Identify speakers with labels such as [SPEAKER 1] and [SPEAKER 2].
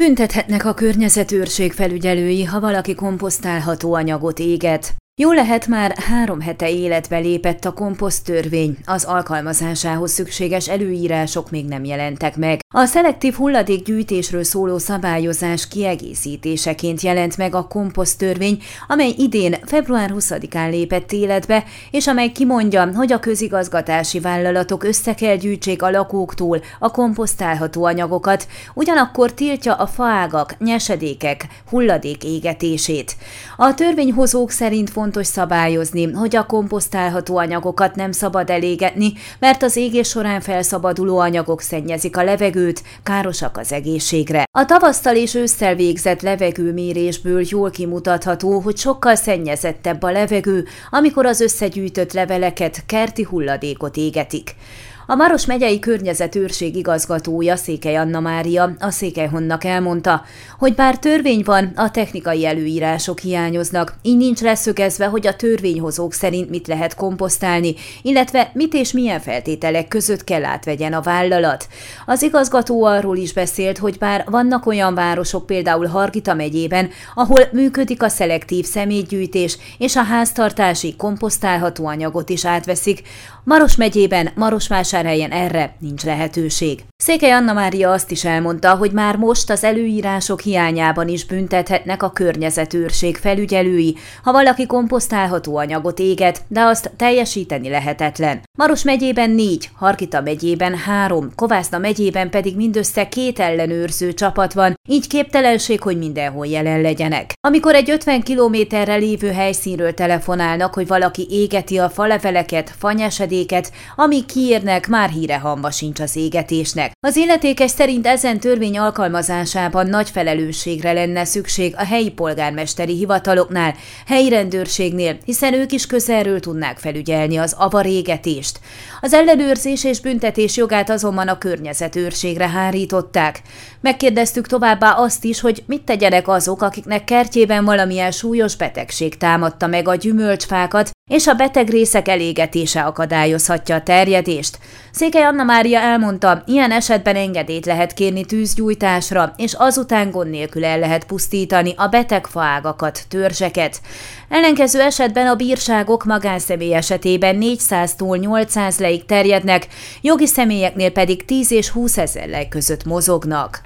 [SPEAKER 1] Büntethetnek a környezetőrség felügyelői, ha valaki komposztálható anyagot éget. Jó lehet már három hete életbe lépett a komposzttörvény, az alkalmazásához szükséges előírások még nem jelentek meg. A szelektív hulladékgyűjtésről szóló szabályozás kiegészítéseként jelent meg a komposzttörvény, amely idén február 20-án lépett életbe, és amely kimondja, hogy a közigazgatási vállalatok össze kell gyűjtsék a lakóktól a komposztálható anyagokat, ugyanakkor tiltja a faágak, nyesedékek, hulladék égetését. A törvényhozók szerint fontos szabályozni, hogy a komposztálható anyagokat nem szabad elégetni, mert az égés során felszabaduló anyagok szennyezik a levegőt, károsak az egészségre. A tavasztal és ősszel végzett levegőmérésből jól kimutatható, hogy sokkal szennyezettebb a levegő, amikor az összegyűjtött leveleket, kerti hulladékot égetik. A Maros megyei környezetőrség igazgatója Székely Anna Mária a Székelyhonnak elmondta, hogy bár törvény van, a technikai előírások hiányoznak, így nincs leszögezve, hogy a törvényhozók szerint mit lehet komposztálni, illetve mit és milyen feltételek között kell átvegyen a vállalat. Az igazgató arról is beszélt, hogy bár vannak olyan városok, például Hargita megyében, ahol működik a szelektív személygyűjtés, és a háztartási komposztálható anyagot is átveszik, Maros megyében, Marosvásárhelyen erre nincs lehetőség. Székely Anna Mária azt is elmondta, hogy már most az előírások hiányában is büntethetnek a környezetőrség felügyelői, ha valaki komposztálható anyagot éget, de azt teljesíteni lehetetlen. Maros megyében négy, Harkita megyében három, Kovászna megyében pedig mindössze két ellenőrző csapat van, így képtelenség, hogy mindenhol jelen legyenek. Amikor egy 50 kilométerre lévő helyszínről telefonálnak, hogy valaki égeti a faleveleket, fanyesedéket, amíg már híre hamba sincs az égetésnek. Az illetékes szerint ezen törvény alkalmazásában nagy felelősségre lenne szükség a helyi polgármesteri hivataloknál, helyi rendőrségnél, hiszen ők is közelről tudnák felügyelni az avarégetést. Az ellenőrzés és büntetés jogát azonban a környezetőrségre hárították. Megkérdeztük továbbá azt is, hogy mit tegyenek azok, akiknek kertjében valamilyen súlyos betegség támadta meg a gyümölcsfákat, és a beteg részek elégetése akadályozhatja a terjedést. Székely Anna Mária elmondta, ilyen esetben engedélyt lehet kérni tűzgyújtásra, és azután gond nélkül el lehet pusztítani a beteg faágakat, törzseket. Ellenkező esetben a bírságok magánszemély esetében 400-tól 800 leig terjednek, jogi személyeknél pedig 10 és 20 ezer lej között mozognak.